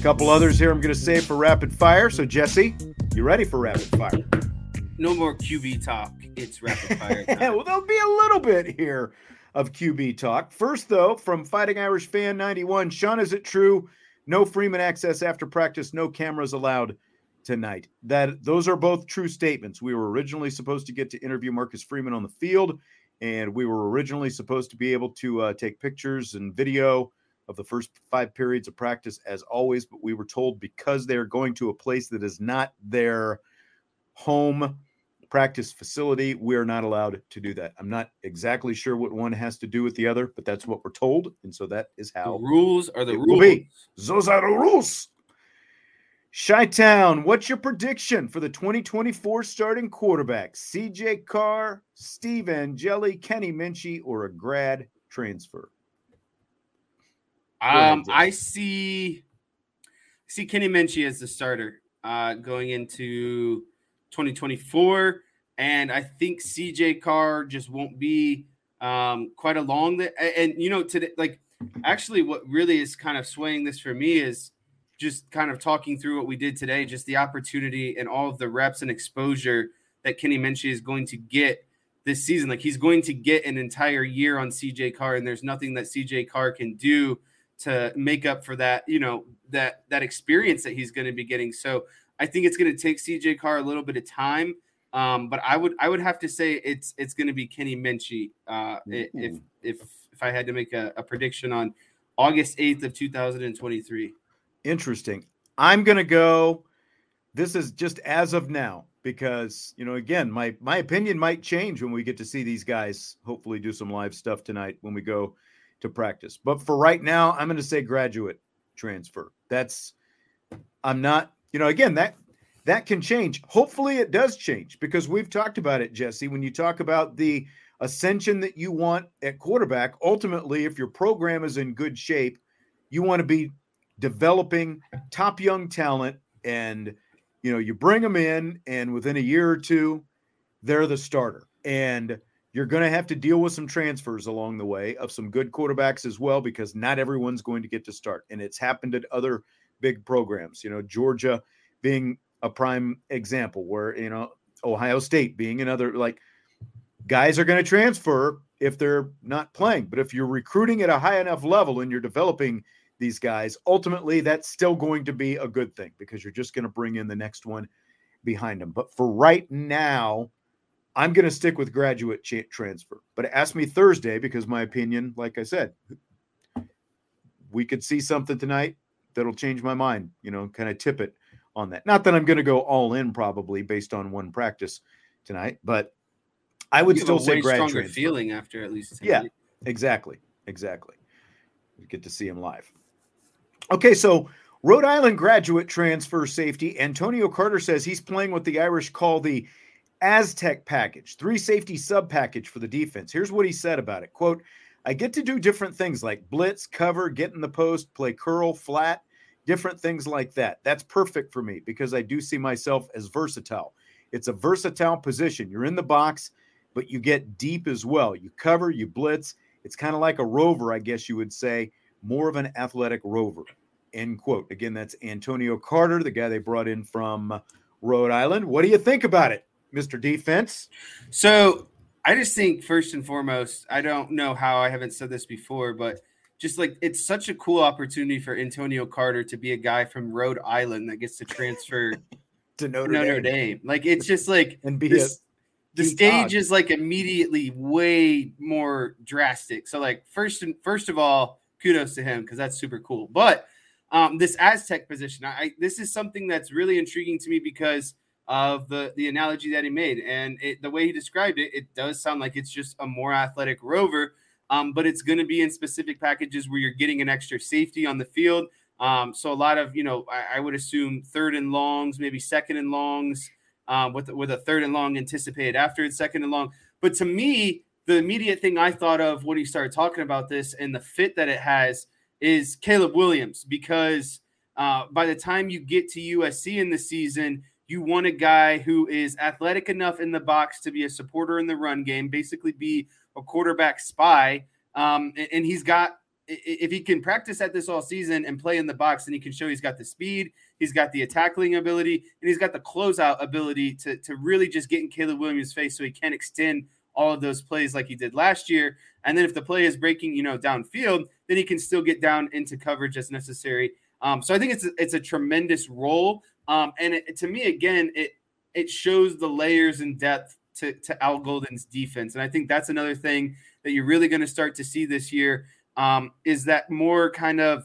Couple others here I'm going to save for rapid fire. So, Jesse, you ready for rapid fire? No more QB talk. It's rapid fire. well, there'll be a little bit here of QB talk. First, though, from Fighting Irish Fan 91, Sean, is it true? No Freeman access after practice, no cameras allowed tonight. That those are both true statements. We were originally supposed to get to interview Marcus Freeman on the field, and we were originally supposed to be able to uh, take pictures and video of the first five periods of practice as always, but we were told because they're going to a place that is not their home practice facility, we're not allowed to do that. I'm not exactly sure what one has to do with the other, but that's what we're told. And so that is how the rules are the rules. Those are the rules. Chi Town, what's your prediction for the 2024 starting quarterback? CJ Carr, Steve Angeli, Kenny Minchey, or a grad transfer? Um, I see see Kenny Minchey as the starter uh, going into 2024, and I think CJ Carr just won't be um, quite along the and, and you know today like actually what really is kind of swaying this for me is just kind of talking through what we did today, just the opportunity and all of the reps and exposure that Kenny Minchey is going to get this season. Like he's going to get an entire year on CJ Carr, and there's nothing that CJ Carr can do to make up for that, you know, that that experience that he's going to be getting. So I think it's going to take CJ Carr a little bit of time. Um, but I would I would have to say it's it's going to be Kenny Minchey uh, if if if I had to make a, a prediction on August 8th of 2023. Interesting. I'm going to go. This is just as of now because you know again my my opinion might change when we get to see these guys hopefully do some live stuff tonight when we go to practice. But for right now, I'm going to say graduate transfer. That's I'm not, you know, again, that that can change. Hopefully it does change because we've talked about it, Jesse, when you talk about the ascension that you want at quarterback, ultimately if your program is in good shape, you want to be developing top young talent and you know, you bring them in and within a year or two they're the starter. And you're going to have to deal with some transfers along the way of some good quarterbacks as well, because not everyone's going to get to start. And it's happened at other big programs, you know, Georgia being a prime example, where, you know, Ohio State being another, like guys are going to transfer if they're not playing. But if you're recruiting at a high enough level and you're developing these guys, ultimately that's still going to be a good thing because you're just going to bring in the next one behind them. But for right now, I'm going to stick with graduate cha- transfer. But ask me Thursday because my opinion, like I said, we could see something tonight that'll change my mind, you know, kind of tip it on that. Not that I'm going to go all in probably based on one practice tonight, but I would still say way grad stronger transfer. feeling after at least Yeah, exactly. Exactly. We get to see him live. Okay, so Rhode Island graduate transfer safety Antonio Carter says he's playing what the Irish call the Aztec package, three safety sub package for the defense. Here's what he said about it. Quote, I get to do different things like blitz, cover, get in the post, play curl, flat, different things like that. That's perfect for me because I do see myself as versatile. It's a versatile position. You're in the box, but you get deep as well. You cover, you blitz. It's kind of like a rover, I guess you would say, more of an athletic rover. End quote. Again, that's Antonio Carter, the guy they brought in from Rhode Island. What do you think about it, Mr. Defense? So I just think first and foremost, I don't know how I haven't said this before, but just like it's such a cool opportunity for Antonio Carter to be a guy from Rhode Island that gets to transfer to Notre, Notre Dame. Dame. Like it's just like and be this, the stage is like immediately way more drastic. So like first and first of all, kudos to him because that's super cool. But um, this Aztec position, I, I this is something that's really intriguing to me because of the the analogy that he made and it, the way he described it. It does sound like it's just a more athletic rover, um, but it's going to be in specific packages where you're getting an extra safety on the field. Um, so a lot of you know, I, I would assume third and longs, maybe second and longs um, with with a third and long anticipated after it's second and long. But to me, the immediate thing I thought of when he started talking about this and the fit that it has is Caleb Williams because uh, by the time you get to USC in the season, you want a guy who is athletic enough in the box to be a supporter in the run game, basically be a quarterback spy. Um, and, and he's got if he can practice at this all season and play in the box, then he can show he's got the speed, he's got the tackling ability, and he's got the closeout ability to, to really just get in Caleb Williams' face so he can extend all of those plays like he did last year. And then if the play is breaking, you know, downfield, then he can still get down into coverage as necessary. Um, so I think it's a, it's a tremendous role. Um, and it, to me, again, it it shows the layers and depth to, to Al Golden's defense. And I think that's another thing that you're really going to start to see this year um, is that more kind of,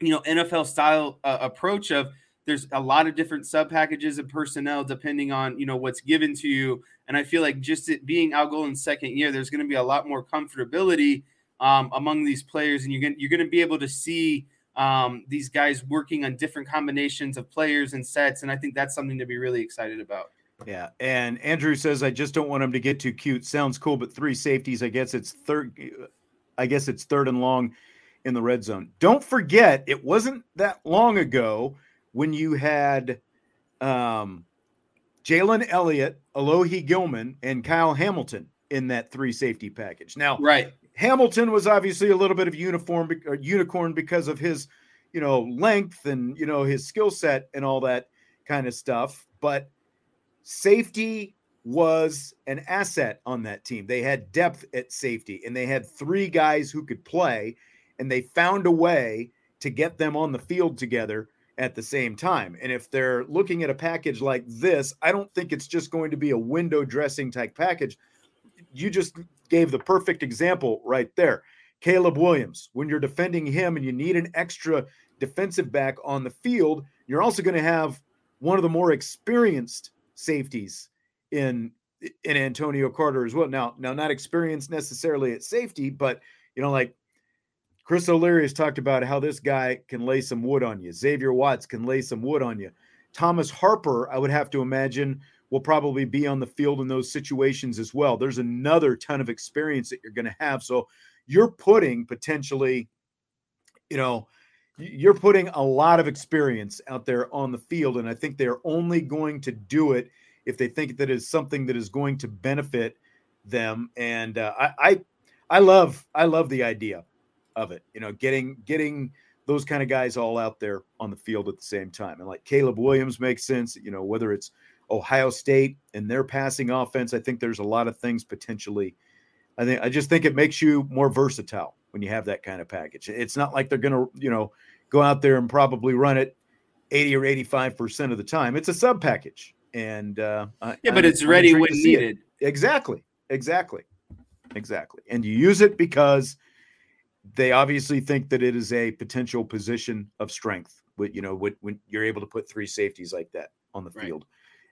you know, NFL style uh, approach of there's a lot of different sub packages of personnel depending on, you know, what's given to you. And I feel like just it being Al Golden's second year, there's going to be a lot more comfortability um, among these players. And you're going you're going to be able to see um, these guys working on different combinations of players and sets. And I think that's something to be really excited about. Yeah, and Andrew says I just don't want him to get too cute. Sounds cool, but three safeties. I guess it's third. I guess it's third and long in the red zone. Don't forget, it wasn't that long ago when you had um, Jalen Elliott, Alohi Gilman, and Kyle Hamilton in that three safety package. Now, Right. Hamilton was obviously a little bit of uniform unicorn because of his, you know, length and you know his skill set and all that kind of stuff. But safety was an asset on that team. They had depth at safety, and they had three guys who could play, and they found a way to get them on the field together at the same time. And if they're looking at a package like this, I don't think it's just going to be a window dressing type package. You just gave the perfect example right there. Caleb Williams, when you're defending him and you need an extra defensive back on the field, you're also going to have one of the more experienced safeties in in Antonio Carter as well. Now, now not experienced necessarily at safety, but you know, like Chris O'Leary has talked about how this guy can lay some wood on you. Xavier Watts can lay some wood on you. Thomas Harper, I would have to imagine, will probably be on the field in those situations as well. There's another ton of experience that you're going to have. So you're putting potentially, you know, you're putting a lot of experience out there on the field. And I think they're only going to do it if they think that is something that is going to benefit them. And uh, I, I, I love, I love the idea of it. You know, getting getting those kind of guys all out there on the field at the same time. And like Caleb Williams makes sense. You know, whether it's Ohio State and their passing offense, I think there's a lot of things potentially. I think I just think it makes you more versatile when you have that kind of package. It's not like they're going to, you know, go out there and probably run it 80 or 85 percent of the time. It's a sub package, and uh, Yeah, but I'm- it's ready when see it. needed. Exactly. Exactly. Exactly. And you use it because they obviously think that it is a potential position of strength. With you know, when, when you're able to put three safeties like that on the Right. field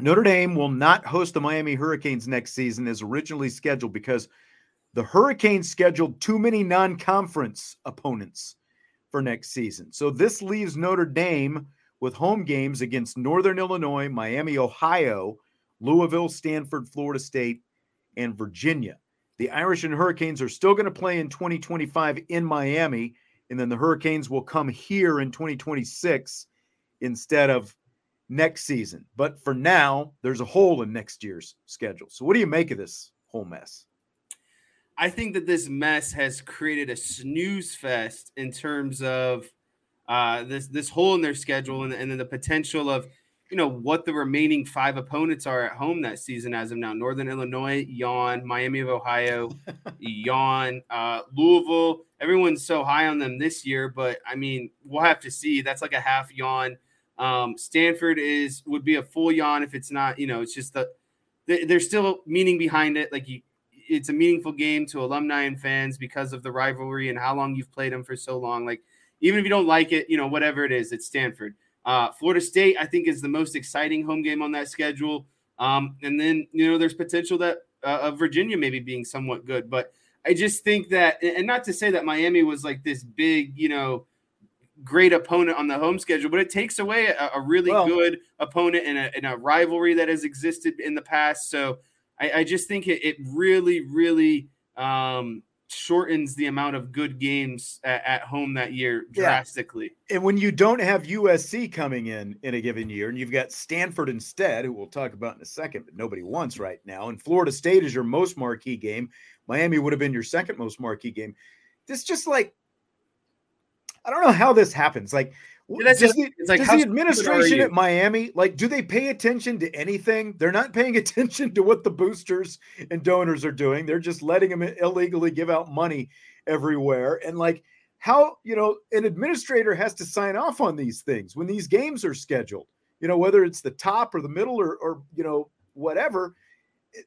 Notre Dame will not host the Miami Hurricanes next season as originally scheduled because the Hurricanes scheduled too many non-conference opponents for next season. So this leaves Notre Dame with home games against Northern Illinois, Miami, Ohio, Louisville, Stanford, Florida State, and Virginia. The Irish and Hurricanes are still going to play in 2025 in Miami, and then the Hurricanes will come here in 2026 instead of next season. But for now, there's a hole in next year's schedule. So, what do you make of this whole mess? I think that this mess has created a snooze fest in terms of uh, this this hole in their schedule and, and then the potential of you know what the remaining five opponents are at home that season as of now. Northern Illinois, yawn. Miami of Ohio, yawn. Uh, Louisville, everyone's so high on them this year, but I mean, we'll have to see. That's like a half yawn. Um, Stanford is would be a full yawn if it's not, you know, it's just the there's still meaning behind it. Like you, it's a meaningful game to alumni and fans because of the rivalry and how long you've played them for so long. Like even if you don't like it, you know, whatever it is, it's Stanford. Uh, Florida State, I think, is the most exciting home game on that schedule. Um, and then you know, there's potential that uh, of Virginia maybe being somewhat good, but I just think that, and not to say that Miami was like this big, you know great opponent on the home schedule, but it takes away a, a really well, good opponent in a, in a, rivalry that has existed in the past. So I, I just think it, it, really, really um, shortens the amount of good games at, at home that year drastically. Yeah. And when you don't have USC coming in in a given year, and you've got Stanford instead, who we'll talk about in a second, but nobody wants right now, and Florida State is your most marquee game. Miami would have been your second most marquee game. This just like I don't know how this happens. Like, does, just, the, like, does the administration at Miami like do they pay attention to anything? They're not paying attention to what the boosters and donors are doing. They're just letting them illegally give out money everywhere. And like how you know an administrator has to sign off on these things when these games are scheduled. You know whether it's the top or the middle or or you know whatever. It,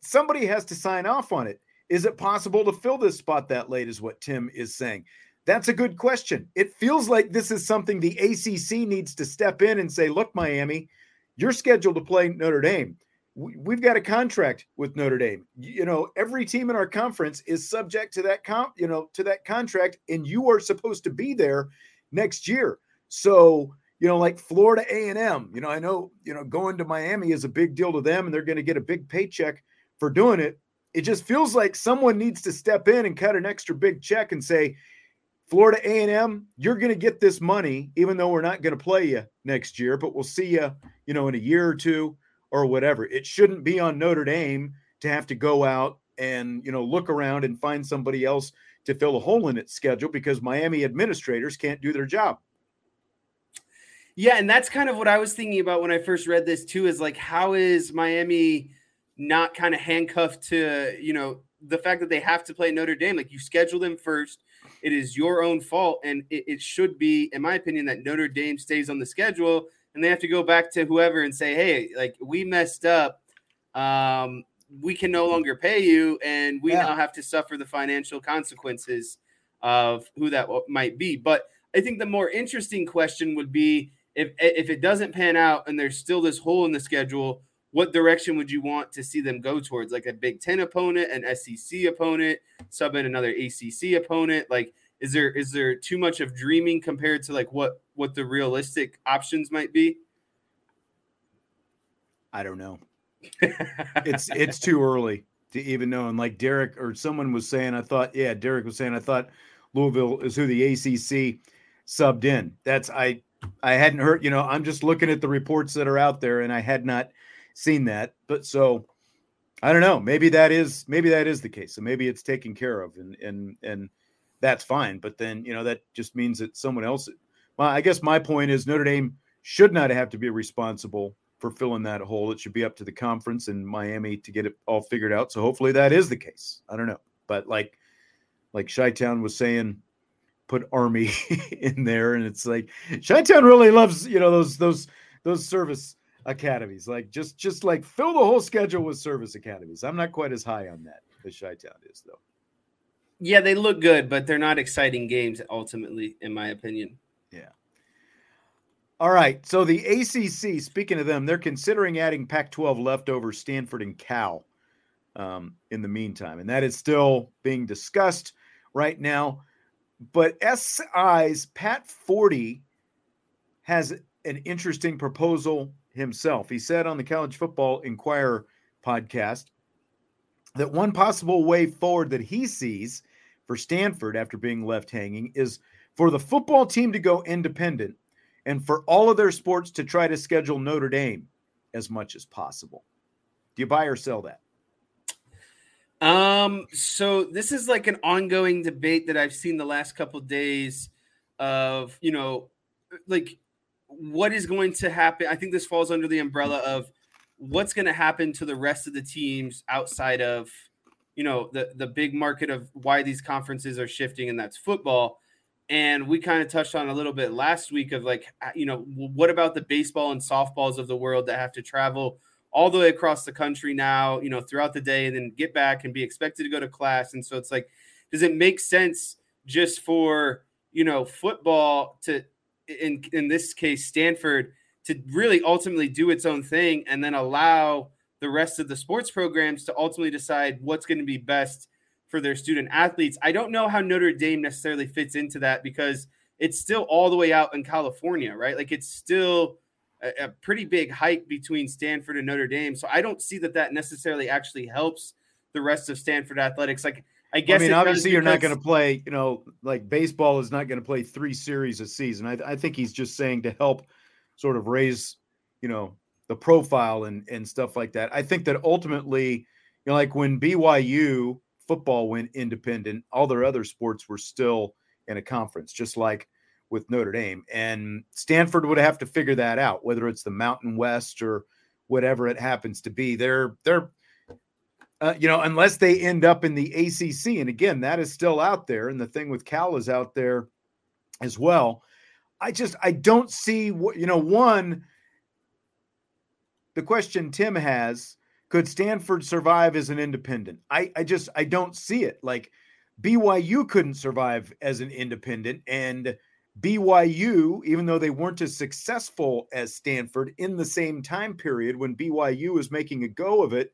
somebody has to sign off on it. Is it possible to fill this spot that late? Is what Tim is saying. That's a good question. It feels like this is something the ACC needs to step in and say, look, Miami, you're scheduled to play Notre Dame. We've got a contract with Notre Dame. You know, every team in our conference is subject to that comp, you know, to that contract, and you are supposed to be there next year. So, you know, like Florida A&M, you know, I know, you know, going to Miami is a big deal to them and they're going to get a big paycheck for doing it. It just feels like someone needs to step in and cut an extra big check and say, Florida A&M, you're going to get this money, even though we're not going to play you next year, but we'll see you, you know, in a year or two or whatever. It shouldn't be on Notre Dame to have to go out and, you know, look around and find somebody else to fill a hole in its schedule because Miami administrators can't do their job. Yeah, and that's kind of what I was thinking about when I first read this too is like how is Miami not kind of handcuffed to, you know, the fact that they have to play Notre Dame like you schedule them first it is your own fault, and it, it should be, in my opinion, that Notre Dame stays on the schedule, and they have to go back to whoever and say, "Hey, like we messed up. Um, we can no longer pay you, and we yeah. now have to suffer the financial consequences." of who that might be. But I think the more interesting question would be if if it doesn't pan out and there's still this hole in the schedule, what direction would you want to see them go towards? Like a Big Ten opponent, an SEC opponent, sub in another ACC opponent? Like, is there is there too much of dreaming compared to like what what the realistic options might be? I don't know. it's it's too early to even know. And like Derek or someone was saying, I thought, yeah, Derek was saying, I thought Louisville is who the ACC subbed in. That's I I hadn't heard. You know, I'm just looking at the reports that are out there, and I had not seen that. But so I don't know. Maybe that is maybe that is the case. So maybe it's taken care of, and and and that's fine. But then you know that just means that someone else. Well, I guess my point is Notre Dame should not have to be responsible for filling that hole. It should be up to the conference and Miami to get it all figured out. So hopefully that is the case. I don't know, but like like Chi-Town was saying, put Army in there, and it's like Chi-Town really loves you know those those those service academies. Like just just like fill the whole schedule with service academies. I'm not quite as high on that as Chi-Town is though. Yeah, they look good, but they're not exciting games ultimately, in my opinion. Yeah. All right. So the ACC, speaking of them, they're considering adding Pac 12 leftover Stanford and Cal um, in the meantime. And that is still being discussed right now. But SI's Pat Forde has an interesting proposal himself. He said on the College Football Inquirer podcast that one possible way forward that he sees for Stanford after being left hanging is for the football team to go independent and for all of their sports to try to schedule Notre Dame as much as possible. Do you buy or sell that? Um, so this is like an ongoing debate that I've seen the last couple of days of, you know, like what is going to happen. I think this falls under the umbrella of what's going to happen to the rest of the teams outside of, you know, the the big market of why these conferences are shifting and that's football and we kind of touched on a little bit last week of like uh, you know what about the baseball and softballs of the world that have to travel all the way across the country now you know throughout the day and then get back and be expected to go to class and so it's like does it make sense just for you know football to in in this case stanford to really ultimately do its own thing and then allow the rest of the sports programs to ultimately decide what's going to be best for their student athletes. I don't know how Notre Dame necessarily fits into that because it's still all the way out in California, right? Like it's still a, a, pretty big hike between Stanford and Notre Dame. So I don't see that that necessarily actually helps the rest of Stanford athletics. Like I guess I mean, obviously you're not going to play, you know, like baseball is not going to play three series a season. I, I think he's just saying to help sort of raise, you know, the profile and and stuff like that. I think that ultimately, you know, like when BYU football went independent, all their other sports were still in a conference, just like with Notre Dame. And Stanford would have to figure that out, whether it's the Mountain West or whatever it happens to be. They're they're uh, you know, unless they end up in the ACC, and again, that is still out there, and the thing with Cal is out there as well. I just I don't see what you know. One, the question Tim has could Stanford survive as an independent? I, I just I don't see it. Like BYU couldn't survive as an independent, and BYU, even though they weren't as successful as Stanford in the same time period when BYU was making a go of it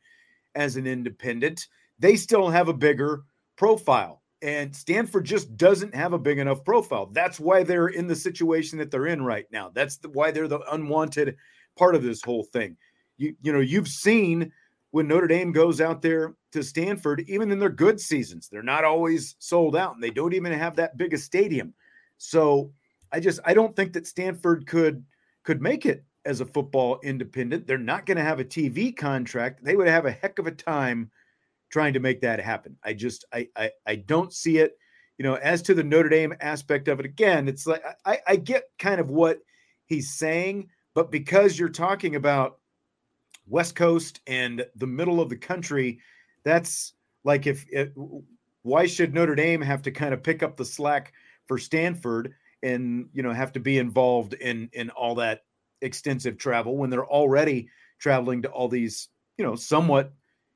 as an independent, they still have a bigger profile. And Stanford just doesn't have a big enough profile. That's why they're in the situation that they're in right now. That's the, why they're the unwanted part of this whole thing. You you know, you've seen when Notre Dame goes out there to Stanford, even in their good seasons, they're not always sold out and they don't even have that big a stadium. So I just I don't think that Stanford could could make it as a football independent. They're not going to have a TV contract. They would have a heck of a time trying to make that happen. I just I I, I don't see it. You know, as to the Notre Dame aspect of it, again, it's like I, I get kind of what he's saying, but because you're talking about West Coast and the middle of the country, that's like if it, why should Notre Dame have to kind of pick up the slack for Stanford and you know have to be involved in in all that extensive travel when they're already traveling to all these you know somewhat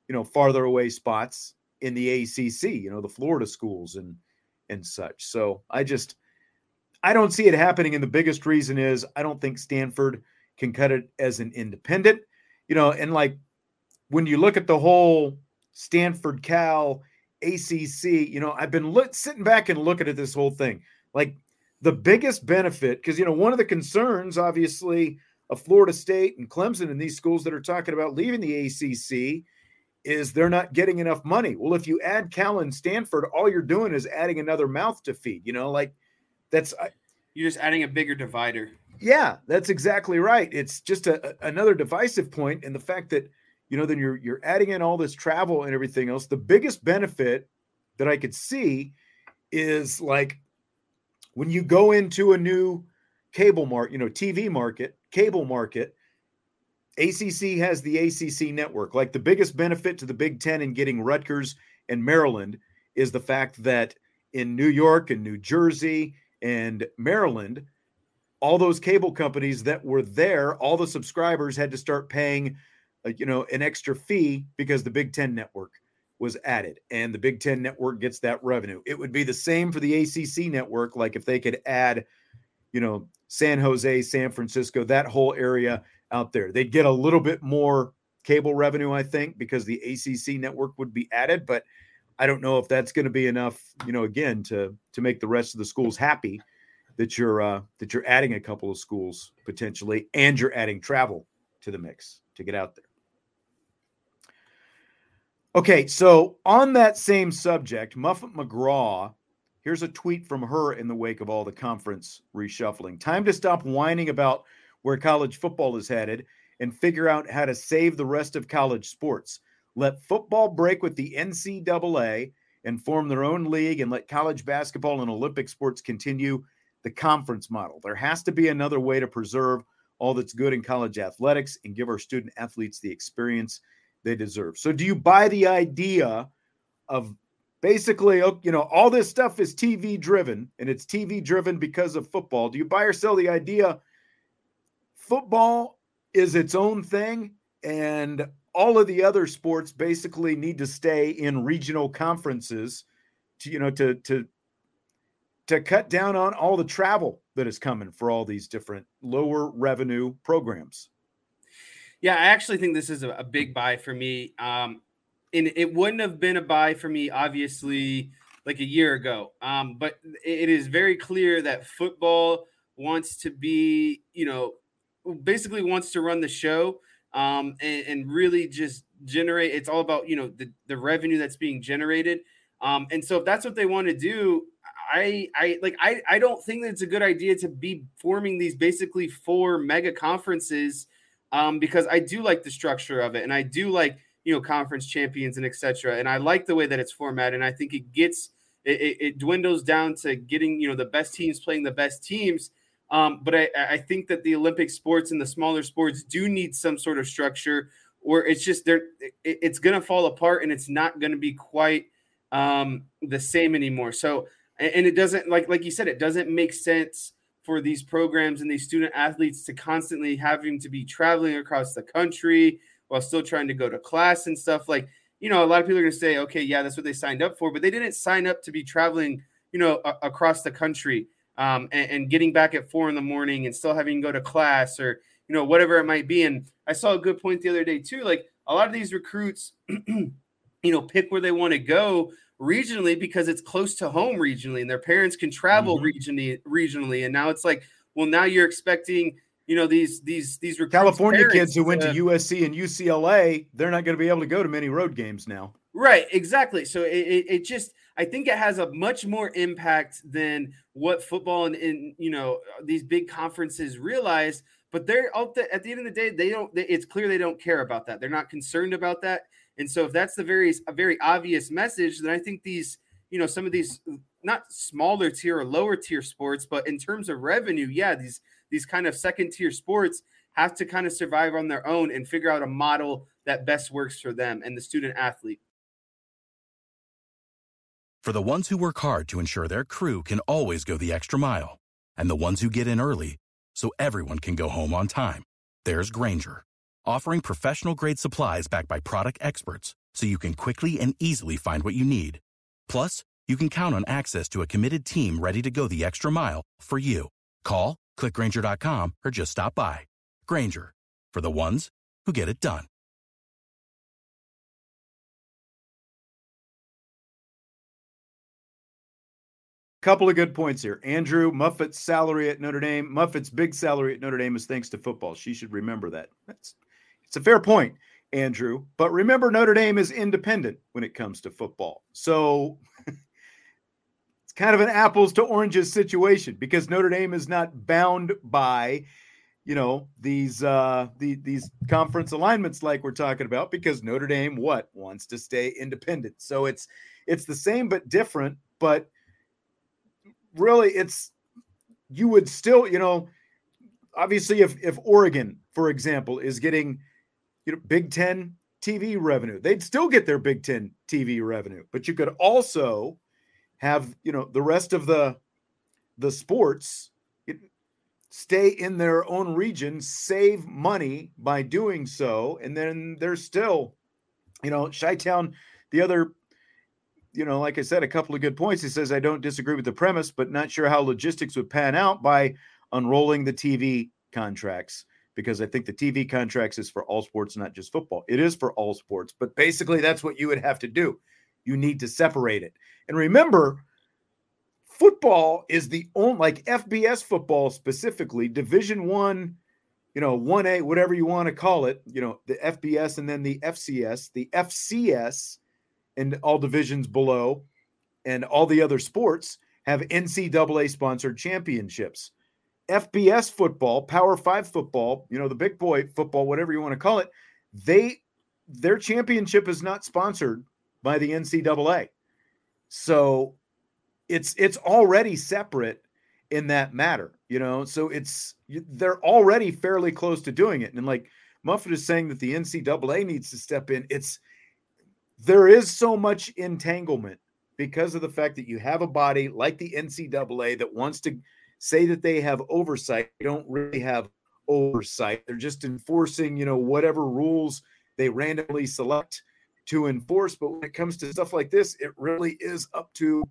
you know farther away spots in the ACC, you know the Florida schools and and such. So I just I don't see it happening. And the biggest reason is I don't think Stanford can cut it as an independent, you know, and like when you look at the whole Stanford Cal ACC, you know, I've been sitting back and looking at this whole thing. Like the biggest benefit, because, you know, one of the concerns, obviously, of Florida State and Clemson and these schools that are talking about leaving the ACC is they're not getting enough money. Well, if you add Cal and Stanford, all you're doing is adding another mouth to feed, you know, like that's you're just adding a bigger divider. Yeah, that's exactly right. It's just a, another divisive point, and the fact that you know then you're you're adding in all this travel and everything else. The biggest benefit that I could see is like when you go into a new cable market, you know, TV market, cable market. ACC has the ACC network. Like the biggest benefit to the Big Ten in getting Rutgers and Maryland is the fact that in New York and New Jersey and Maryland, all those cable companies that were there, all the subscribers had to start paying, uh, you know, an extra fee because the Big Ten network was added, and the Big Ten network gets that revenue. It would be the same for the ACC network, like if they could add, you know, San Jose, San Francisco, that whole area out there, they'd get a little bit more cable revenue, I think, because the ACC network would be added, but I don't know if that's going to be enough, you know, again to to make the rest of the schools happy that you're uh, that you're adding a couple of schools potentially, and you're adding travel to the mix to get out there. Okay, so on that same subject, Muffet McGraw, here's a tweet from her in the wake of all the conference reshuffling. Time to stop whining about where college football is headed and figure out how to save the rest of college sports. Let football break with the NCAA and form their own league and let college basketball and Olympic sports continue the conference model. There has to be another way to preserve all that's good in college athletics and give our student athletes the experience they deserve. So, do you buy the idea of basically, oh, you know, all this stuff is TV driven and it's TV driven because of football? Do you buy or sell the idea football is its own thing and all of the other sports basically need to stay in regional conferences to you know to to to cut down on all the travel that is coming for all these different lower revenue programs. Yeah, I actually think this is a, a big buy for me. Um, and it wouldn't have been a buy for me, obviously, like a year ago. Um, but it is very clear that football wants to be, you know, basically wants to run the show um, and, and, really just generate. It's all about you know the the revenue that's being generated. Um, and so if that's what they want to do, I I like I I don't think that it's a good idea to be forming these basically four mega conferences um, because I do like the structure of it and I do like you know conference champions and etc. And I like the way that it's formatted and I think it gets it, it, dwindles down to getting you know the best teams playing the best teams um, but I, I think that the Olympic sports and the smaller sports do need some sort of structure, or it's just they're it, it's going to fall apart and it's not going to be quite um, the same anymore. So, and it doesn't like like you said, it doesn't make sense for these programs and these student athletes to constantly having to be traveling across the country while still trying to go to class and stuff. Like, you know, a lot of people are going to say, okay, yeah, that's what they signed up for, but they didn't sign up to be traveling, you know, a- across the country um, and, and, getting back at four in the morning and still having to go to class or you know whatever it might be. And I saw a good point the other day too. Like a lot of these recruits, you know, pick where they want to go regionally because it's close to home regionally, and their parents can travel mm-hmm. regionally. Regionally, and now it's like, well, now you're expecting you know these these these California kids who went to USC and UCLA, they're not going to be able to go to many road games now. Right, exactly. So it, it, it, just I think it has a much more impact than what football and, and you know these big conferences realize. But they're out the, at the end of the day, they don't. They, it's clear they don't care about that. They're not concerned about that. And so if that's the very a very obvious message, then I think these you know some of these not smaller tier or lower tier sports, but in terms of revenue, yeah, these these kind of second tier sports have to kind of survive on their own and figure out a model that best works for them and the student athlete. For the ones who work hard to ensure their crew can always go the extra mile, and the ones who get in early so everyone can go home on time, there's Grainger, offering professional grade supplies backed by product experts so you can quickly and easily find what you need. Plus, you can count on access to a committed team ready to go the extra mile for you. Call, clickgranger.com, or just stop by. Grainger, for the ones who get it done. Couple of good points here. Andrew Muffet's salary at Notre Dame, Muffet's big salary at Notre Dame is thanks to football. She should remember that. That's it's a fair point, Andrew. But remember, Notre Dame is independent when it comes to football. So it's kind of an apples to oranges situation because Notre Dame is not bound by you know these uh the, these conference alignments like we're talking about because Notre Dame what wants to stay independent. So it's it's the same but different, but really it's you would still, you know, obviously if if Oregon, for example, is getting you know Big 10 TV revenue, they'd still get their Big 10 TV revenue, but you could also have, you know, the rest of the the sports stay in their own region, save money by doing so, and then they're still, you know, Chi-Town, the other you know, like I said, a couple of good points. He says, I don't disagree with the premise, but not sure how logistics would pan out by unrolling the TV contracts because I think the TV contracts is for all sports, not just football. It is for all sports, but basically that's what you would have to do. You need to separate it. And remember, football is the only like FBS football specifically, division one, you know, 1A, whatever you want to call it, you know, the FBS and then the FCS. The FCS and all divisions below and all the other sports have NCAA sponsored championships. FBS football, Power 5 football, you know, the big boy football, whatever you want to call it, they their championship is not sponsored by the NCAA. So it's it's already separate in that matter, you know. So it's they're already fairly close to doing it. And like Muffet is saying that the NCAA needs to step in. It's there is so much entanglement because of the fact that you have a body like the NCAA that wants to say that they have oversight. They don't really have oversight. They're just enforcing, you know, whatever rules they randomly select to enforce. But when it comes to stuff like this, it really is up to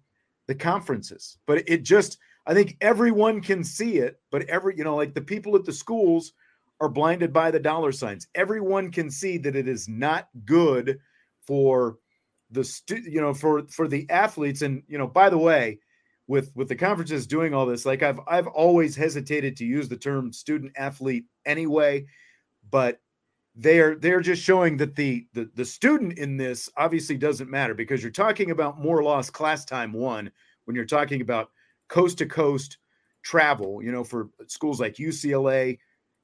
the conferences. But it just, I think everyone can see it, but every, you know, like the people at the schools are blinded by the dollar signs. Everyone can see that it is not good for the stu- you know for for the athletes and you know by the way with with the conferences doing all this like i've i've always hesitated to use the term student athlete anyway but they're they're just showing that the, the the student in this obviously doesn't matter because you're talking about more lost class time one when you're talking about coast to coast travel you know for schools like ucla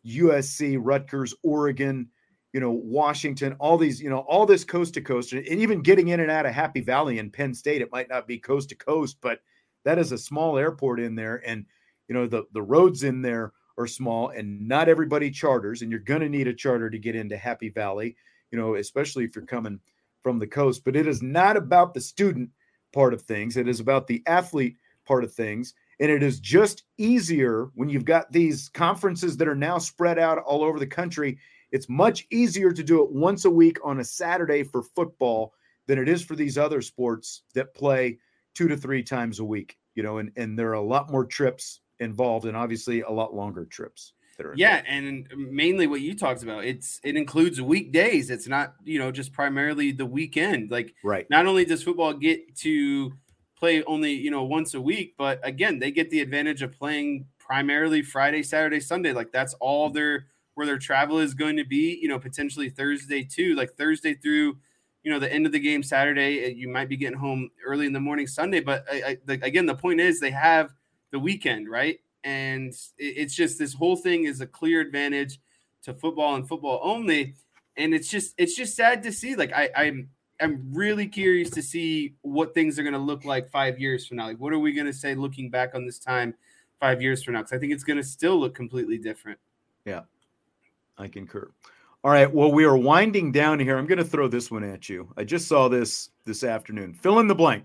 usc rutgers oregon you know, Washington, all these, you know, all this coast to coast, and even getting in and out of Happy Valley and Penn State, it might not be coast to coast, but that is a small airport in there. And, you know, the, the roads in there are small and not everybody charters, and you're going to need a charter to get into Happy Valley, you know, especially if you're coming from the coast. But it is not about the student part of things, it is about the athlete part of things. And it is just easier when you've got these conferences that are now spread out all over the country it's much easier to do it once a week on a Saturday for football than it is for these other sports that play two to three times a week, you know, and, and there are a lot more trips involved and obviously a lot longer trips. Yeah, and mainly what you talked about, it's it includes weekdays. It's not, you know, just primarily the weekend. Like right. not only does football get to play only, you know, once a week, but again, they get the advantage of playing primarily Friday, Saturday, Sunday. Like that's all their where their travel is going to be, you know, potentially Thursday too, like Thursday through, you know, the end of the game Saturday. Eh, you might be getting home early in the morning Sunday, but I, I, the, again, the point is they have the weekend, right? And it, it's just this whole thing is a clear advantage to football and football only. And it's just it's just sad to see. Like I, I'm I'm really curious to see what things are going to look like five years from now. Like, what are we going to say looking back on this time five years from now? Because I think it's going to still look completely different. Yeah. I concur. All right. Well, we are winding down here. I'm going to throw this one at you. I just saw this this afternoon. Fill in the blank.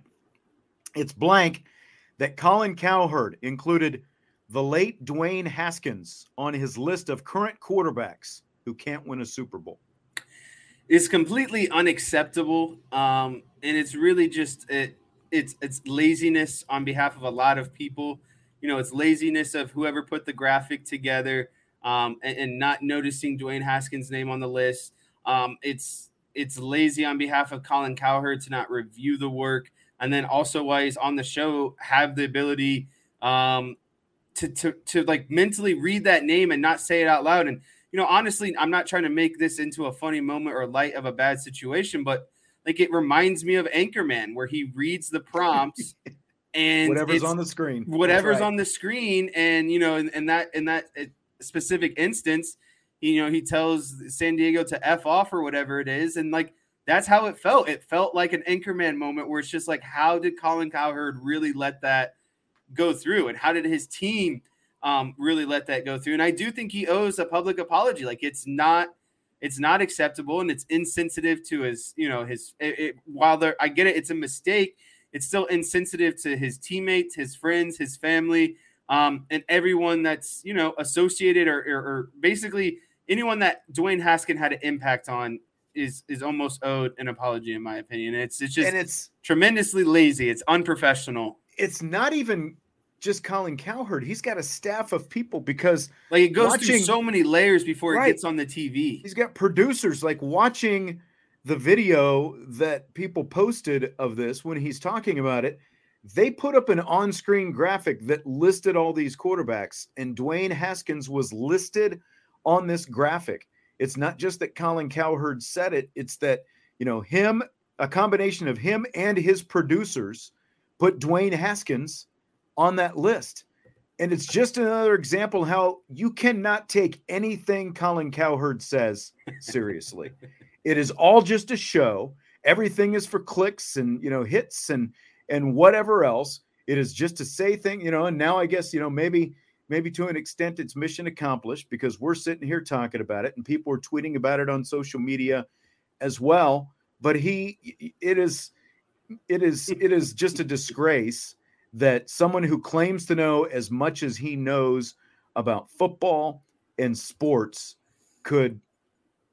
It's blank that Colin Cowherd included the late Dwayne Haskins on his list of current quarterbacks who can't win a Super Bowl. It's completely unacceptable. Um, and it's really just, it, it's it's laziness on behalf of a lot of people. You know, it's laziness of whoever put the graphic together um, and, and, not noticing Dwayne Haskins' name on the list. Um, it's it's lazy on behalf of Colin Cowherd to not review the work, and then also while he's on the show, have the ability um, to to to like mentally read that name and not say it out loud. And you know, honestly, I'm not trying to make this into a funny moment or light of a bad situation, but like it reminds me of Anchorman, where he reads the prompts and whatever's on the screen, whatever's right. on the screen, and you know, and, and that and that specific instance, you know, he tells San Diego to f off or whatever it is, and like that's how it felt. It felt like an Anchorman moment where it's just like, how did Colin Cowherd really let that go through, and how did his team um, really let that go through? And I do think he owes a public apology. Like it's not it's not acceptable and it's insensitive to his you know his it, it, while there i get it it's a mistake it's still insensitive to his teammates his friends his family um, and everyone that's you know associated or, or, or, basically anyone that dwayne haskin had an impact on is is almost owed an apology in my opinion it's it's just and it's tremendously lazy it's unprofessional it's not even just Colin Cowherd. He's got a staff of people because like it goes watching, through so many layers before right, it gets on the TV. He's got producers like watching the video that people posted of this when he's talking about it. They put up an on-screen graphic that listed all these quarterbacks, and Dwayne Haskins was listed on this graphic. It's not just that Colin Cowherd said it; it's that you know him, a combination of him and his producers, put Dwayne Haskins on that list. And it's just another example how you cannot take anything Colin Cowherd says seriously. it is all just a show. Everything is for clicks and you know hits and and whatever else. It is just to say thing, you know, and now I guess, you know, maybe maybe to an extent it's mission accomplished because we're sitting here talking about it and people are tweeting about it on social media as well. But he it is it is it is just a disgrace that someone who claims to know as much as he knows about football and sports could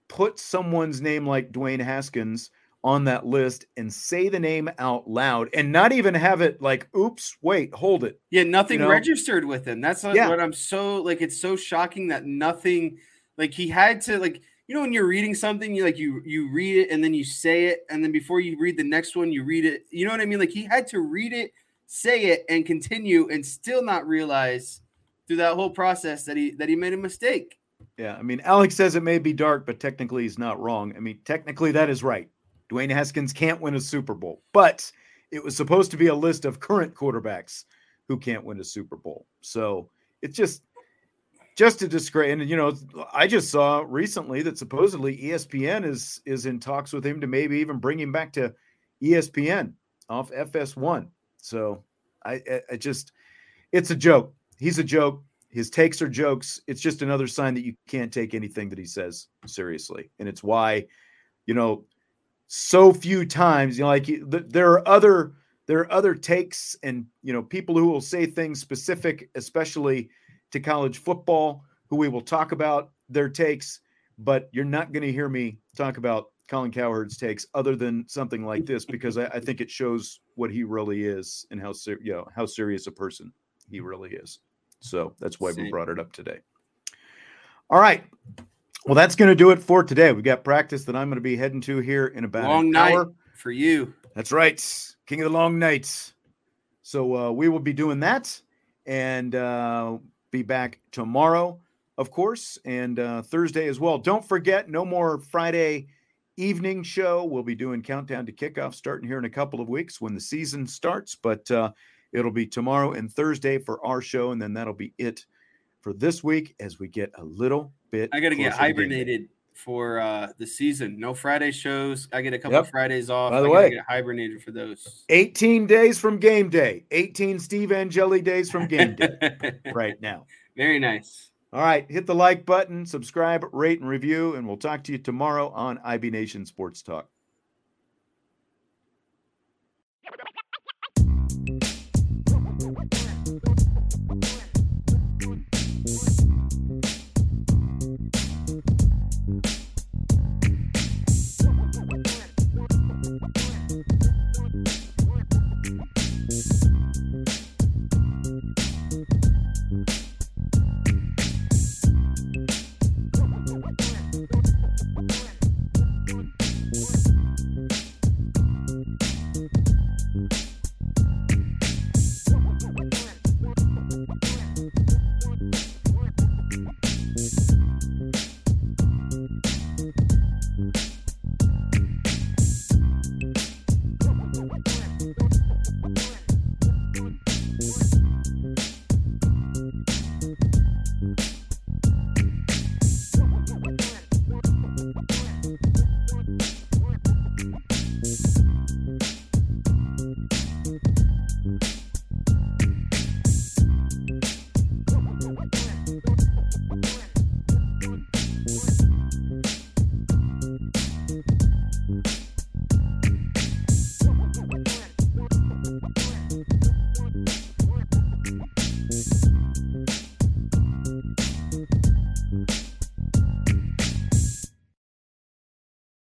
put someone's name like Dwayne Haskins on that list and say the name out loud and not even have it like, oops, wait, hold it. Yeah, nothing you know? registered with him. That's yeah. what I'm so like. It's so shocking that nothing, like he had to like, you know, when you're reading something, you like you you read it and then you say it, and then before you read the next one, you read it. You know what I mean? Like he had to read it say it and continue and still not realize through that whole process that he that he made a mistake. Yeah, I mean, Alex says it may be dark, but technically he's not wrong. I mean, technically that is right. Dwayne Haskins can't win a Super Bowl, but it was supposed to be a list of current quarterbacks who can't win a Super Bowl. So it's just just a disgrace. And you know, I just saw recently that supposedly ESPN is is in talks with him to maybe even bring him back to ESPN off FS1. So I, I just, it's a joke. He's a joke. His takes are jokes. It's just another sign that you can't take anything that he says seriously. And it's why, you know, so few times, you know, like there are other, there are other takes and, you know, people who will say things specific, especially to college football, who we will talk about their takes, but you're not going to hear me talk about Colin Cowherd's takes other than something like this because I, I think it shows what he really is and how ser- you know how serious a person he really is. So that's why Same. we brought it up today. All right. Well, that's going to do it for today. We've got practice that I'm going to be heading to here in about long an night hour. for you. That's right, King of the Long Nights. So uh, we will be doing that and uh, be back tomorrow, of course, and uh, Thursday as well. Don't forget, no more Friday evening show. We'll be doing countdown to kickoff starting here in a couple of weeks when the season starts, but uh, it'll be tomorrow and Thursday for our show, and then that'll be it for this week as we get a little bit. I got to get hibernated for uh, the season. No Friday shows. I get a couple yep. Fridays off. By the way, get hibernated for those. 18 days from game day. 18 Steve Angeli days from game day. right now. Very nice. All right, hit the like button, subscribe, rate, and review, and we'll talk to you tomorrow on IB Nation Sports Talk.